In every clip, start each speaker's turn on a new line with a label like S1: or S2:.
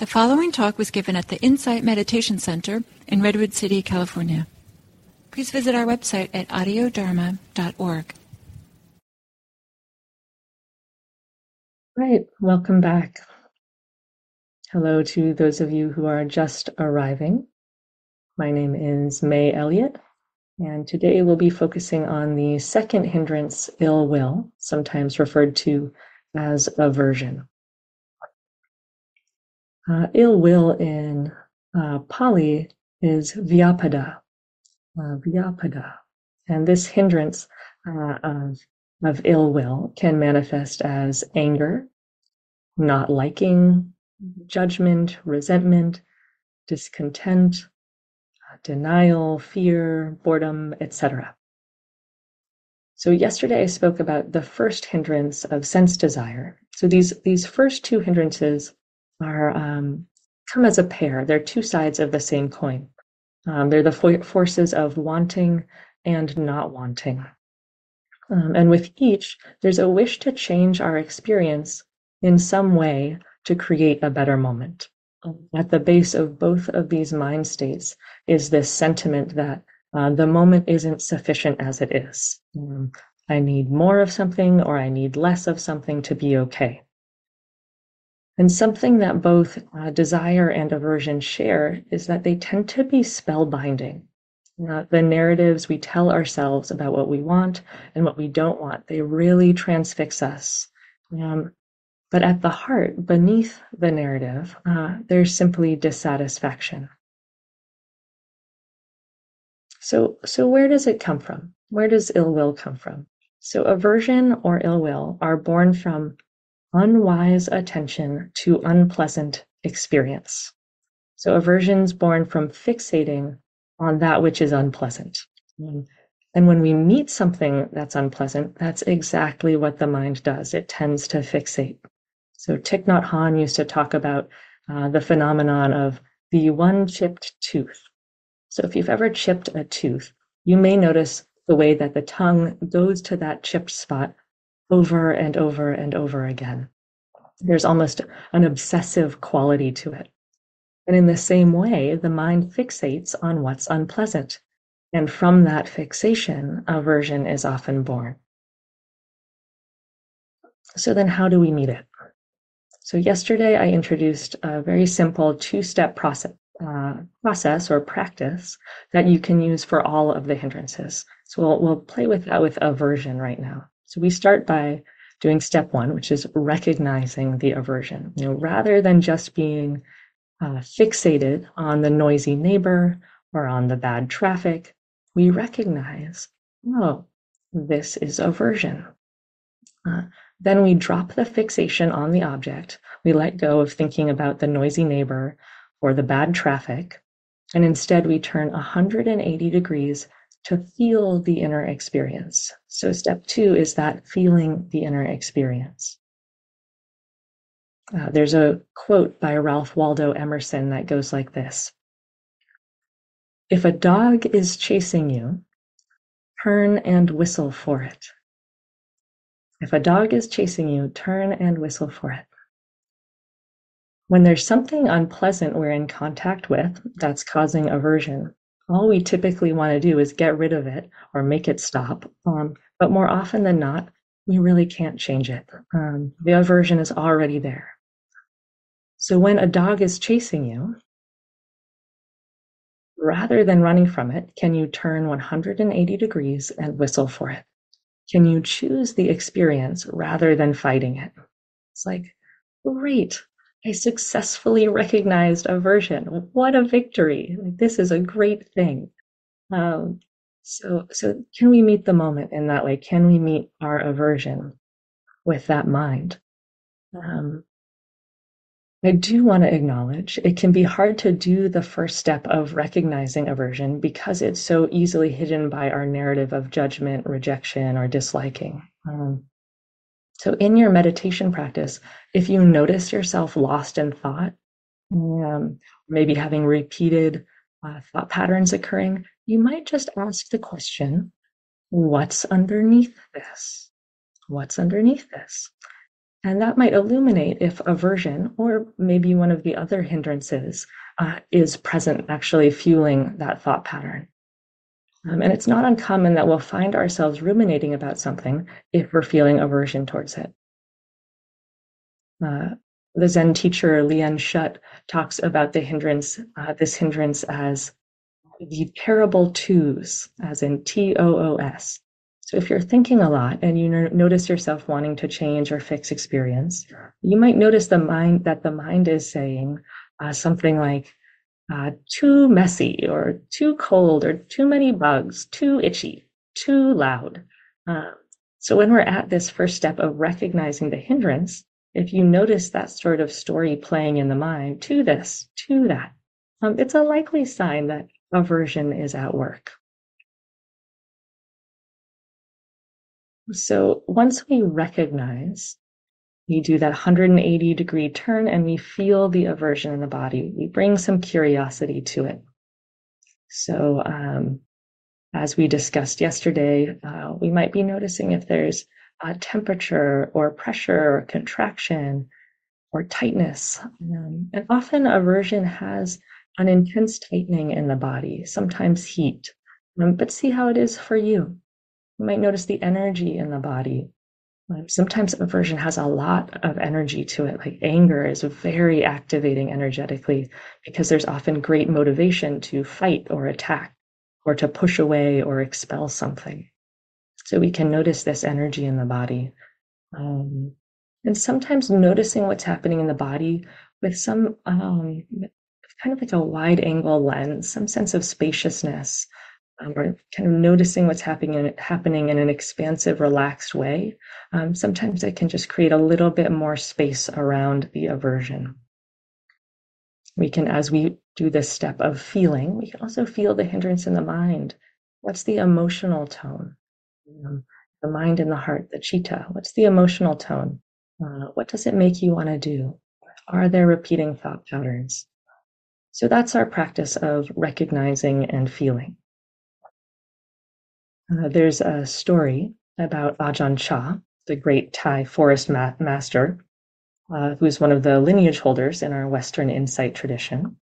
S1: The following talk was given at the Insight Meditation Center in Redwood City, California. Please visit our website at audiodharma.org.
S2: Right, welcome back. Hello to those of you who are just arriving. My name is Mei Elliott, and today we'll be focusing on the second hindrance, ill will, sometimes referred to as aversion. Uh, ill will in uh, Pali is vyapada, uh, vyapada. And this hindrance of, of ill will can manifest as anger, not liking, judgment, resentment, discontent, denial, fear, boredom, etc. So yesterday I spoke about the first hindrance of sense desire. So these these first two hindrances are um, come as a pair. They're two sides of the same coin. Um, they're the fo- forces of wanting and not wanting. Um, and with each, there's a wish to change our experience in some way to create a better moment. At the base of both of these mind states is this sentiment that uh, the moment isn't sufficient as it is. Um, I need more of something or I need less of something to be okay. And something that both uh, desire and aversion share is that they tend to be spellbinding. Uh, the narratives we tell ourselves about what we want and what we don't want, they really transfix us. Um, but at the heart, beneath the narrative, uh, there's simply dissatisfaction. So, so where does it come from? Where does ill will come from? So aversion or ill will are born from unwise attention to unpleasant experience. So aversion's born from fixating on that which is unpleasant. And when we meet something that's unpleasant, that's exactly what the mind does. It tends to fixate. So Thich Nhat Hanh used to talk about uh, the phenomenon of the one chipped tooth. So if you've ever chipped a tooth, you may notice the way that the tongue goes to that chipped spot over and over and over again. There's almost an obsessive quality to it. And in the same way, the mind fixates on what's unpleasant. And from that fixation, aversion is often born. So then, how do we meet it? So, yesterday I introduced a very simple two step process, uh, process or practice that you can use for all of the hindrances. So, we'll, we'll play with that with aversion right now. So we start by doing step one, which is recognizing the aversion. You know, rather than just being uh, fixated on the noisy neighbor or on the bad traffic, we recognize, oh, this is aversion. Uh, then we drop the fixation on the object. We let go of thinking about the noisy neighbor or the bad traffic, and instead we turn 180 degrees to feel the inner experience. So, step two is that feeling the inner experience. Uh, there's a quote by Ralph Waldo Emerson that goes like this If a dog is chasing you, turn and whistle for it. If a dog is chasing you, turn and whistle for it. When there's something unpleasant we're in contact with that's causing aversion, all we typically want to do is get rid of it or make it stop. Um, but more often than not, we really can't change it. Um, the aversion is already there. So when a dog is chasing you, rather than running from it, can you turn 180 degrees and whistle for it? Can you choose the experience rather than fighting it? It's like, great, I successfully recognized aversion. What a victory. This is a great thing. Um, so, so can we meet the moment in that way? Can we meet our aversion with that mind? Um, I do want to acknowledge it can be hard to do the first step of recognizing aversion because it's so easily hidden by our narrative of judgment, rejection, or disliking. Um, so, in your meditation practice, if you notice yourself lost in thought, um, maybe having repeated uh, thought patterns occurring, you might just ask the question What's underneath this? What's underneath this? And that might illuminate if aversion or maybe one of the other hindrances uh, is present, actually fueling that thought pattern. Um, and it's not uncommon that we'll find ourselves ruminating about something if we're feeling aversion towards it. Uh, the Zen teacher Lien Shutt talks about the hindrance, uh, this hindrance as the terrible twos, as in T O O S. So if you're thinking a lot and you notice yourself wanting to change or fix experience, you might notice the mind that the mind is saying uh, something like, uh, too messy or too cold or too many bugs, too itchy, too loud. Uh, so when we're at this first step of recognizing the hindrance, if you notice that sort of story playing in the mind, to this, to that, um, it's a likely sign that aversion is at work. So once we recognize we do that 180 degree turn and we feel the aversion in the body. We bring some curiosity to it. So, um, as we discussed yesterday, uh, we might be noticing if there's a temperature or pressure or contraction or tightness. Um, and often aversion has an intense tightening in the body, sometimes heat. Um, but see how it is for you. You might notice the energy in the body. Um, sometimes aversion has a lot of energy to it. Like anger is very activating energetically because there's often great motivation to fight or attack or to push away or expel something. So we can notice this energy in the body. Um, and sometimes noticing what's happening in the body with some um, kind of like a wide angle lens, some sense of spaciousness, um, or kind of noticing what's happening in, happening in an expansive, relaxed way, um, sometimes it can just create a little bit more space around the aversion. We can, as we do this step of feeling, we can also feel the hindrance in the mind. What's the emotional tone? Um, the mind and the heart, the chitta. What's the emotional tone? Uh, what does it make you want to do? Are there repeating thought patterns? So that's our practice of recognizing and feeling. Uh, there's a story about Ajahn Chah, the great Thai forest ma- master, uh, who's one of the lineage holders in our Western insight tradition.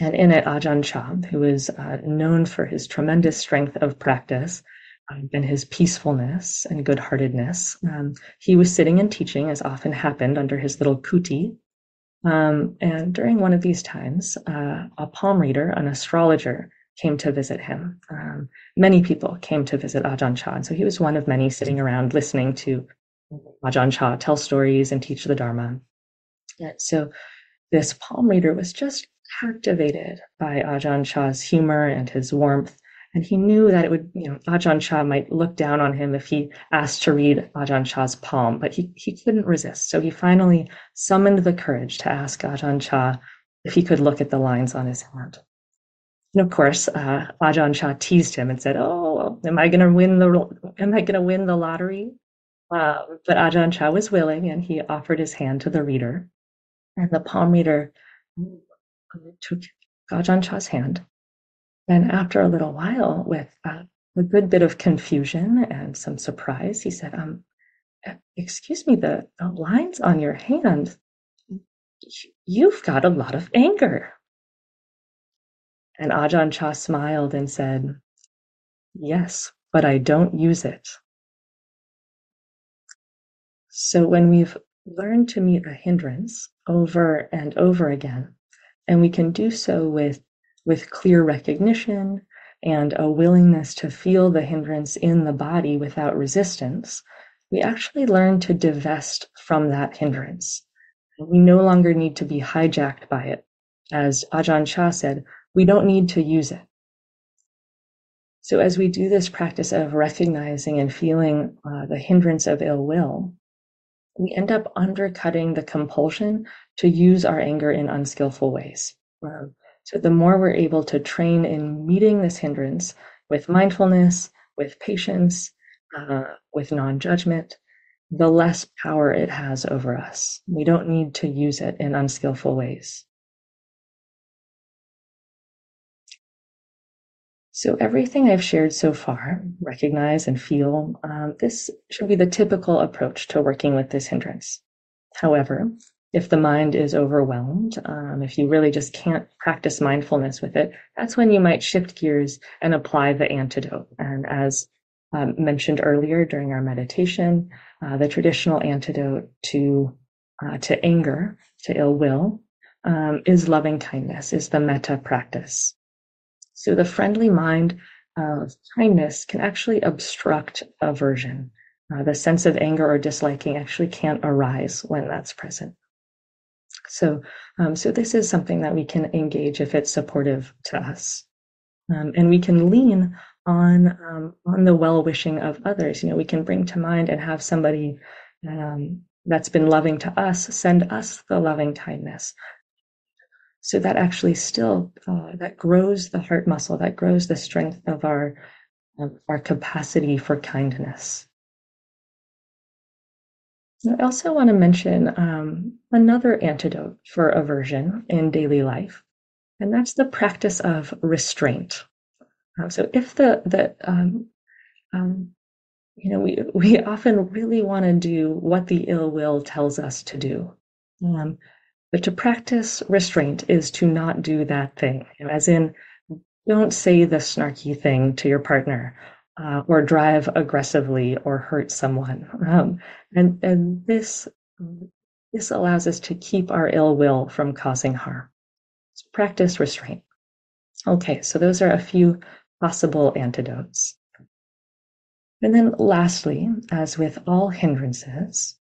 S2: And in it, Ajahn Chah, who is uh, known for his tremendous strength of practice um, and his peacefulness and good heartedness, um, he was sitting and teaching, as often happened, under his little kuti. Um, and during one of these times, uh, a palm reader, an astrologer, came to visit him. Um, many people came to visit Ajahn Chah. And so he was one of many sitting around listening to Ajahn Chah tell stories and teach the Dharma. And so this palm reader was just captivated by Ajahn Chah's humor and his warmth. And he knew that it would, you know, Ajahn Chah might look down on him if he asked to read Ajahn Chah's palm, but he, he couldn't resist. So he finally summoned the courage to ask Ajahn Chah if he could look at the lines on his hand. And of course, uh, Ajahn Chah teased him and said, "Oh, am I going to win the am I going to win the lottery?" Uh, but Ajahn Chah was willing, and he offered his hand to the reader, and the palm reader took Ajahn Chah's hand. And after a little while, with uh, a good bit of confusion and some surprise, he said, "Um, excuse me, the, the lines on your hand, you've got a lot of anger." And Ajahn Chah smiled and said, Yes, but I don't use it. So when we've learned to meet a hindrance over and over again, and we can do so with, with clear recognition and a willingness to feel the hindrance in the body without resistance, we actually learn to divest from that hindrance. We no longer need to be hijacked by it. As Ajahn Chah said, we don't need to use it. So as we do this practice of recognizing and feeling uh, the hindrance of ill will, we end up undercutting the compulsion to use our anger in unskillful ways. Um, so the more we're able to train in meeting this hindrance with mindfulness, with patience, uh, with non-judgment, the less power it has over us. We don't need to use it in unskillful ways. So everything I've shared so far, recognize and feel, um, this should be the typical approach to working with this hindrance. However, if the mind is overwhelmed, um, if you really just can't practice mindfulness with it, that's when you might shift gears and apply the antidote. And as um, mentioned earlier during our meditation, uh, the traditional antidote to uh, to anger, to ill will, um, is loving kindness, is the metta practice. So the friendly mind of kindness can actually obstruct aversion. Uh, the sense of anger or disliking actually can't arise when that's present. So, um, so this is something that we can engage if it's supportive to us, um, and we can lean on um, on the well wishing of others. You know, we can bring to mind and have somebody um, that's been loving to us send us the loving kindness. So that actually still uh, that grows the heart muscle, that grows the strength of our of our capacity for kindness. I also want to mention um, another antidote for aversion in daily life, and that's the practice of restraint. Uh, so, if the the um, um, you know we we often really want to do what the ill will tells us to do, um, but to practice restraint is to not do that thing. As in, don't say the snarky thing to your partner uh, or drive aggressively or hurt someone. Um, and and this this allows us to keep our ill will from causing harm. So practice restraint. Okay, so those are a few possible antidotes. And then lastly, as with all hindrances,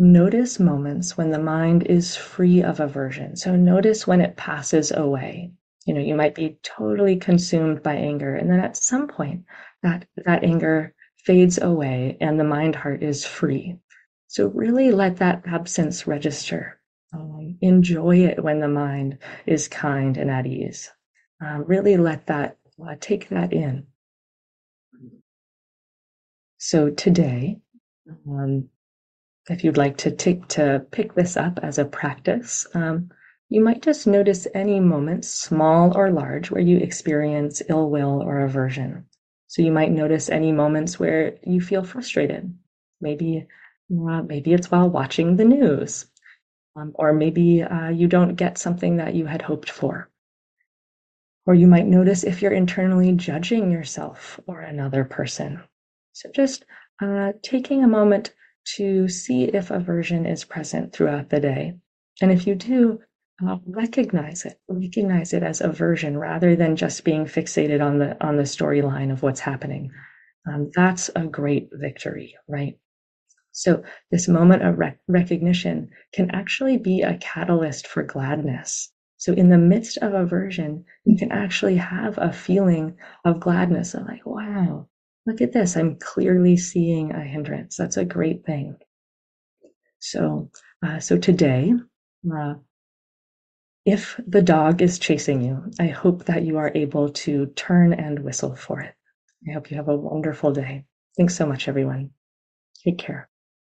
S2: notice moments when the mind is free of aversion. So notice when it passes away. You know, you might be totally consumed by anger, and then at some point, that that anger fades away and the mind heart is free. So really let that absence register. Um, enjoy it when the mind is kind and at ease. Um, really let that uh, take that in. So today, um, if you'd like to take to pick this up as a practice, um, you might just notice any moments, small or large, where you experience ill will or aversion. So you might notice any moments where you feel frustrated. Maybe, uh, maybe it's while watching the news, um, or maybe uh, you don't get something that you had hoped for. Or you might notice if you're internally judging yourself or another person. So just uh, taking a moment to see if aversion is present throughout the day. And if you do, uh, recognize it recognize it as aversion rather than just being fixated on the on the storyline of what's happening. Um, that's a great victory right? So this moment of rec- recognition can actually be a catalyst for gladness. So in the midst of aversion you can actually have a feeling of gladness of like wow look at this i'm clearly seeing a hindrance that's a great thing so uh, so today uh, if the dog is chasing you, I hope that you are able to turn and whistle for it. I hope you have a wonderful day. Thanks so much, everyone. Take care.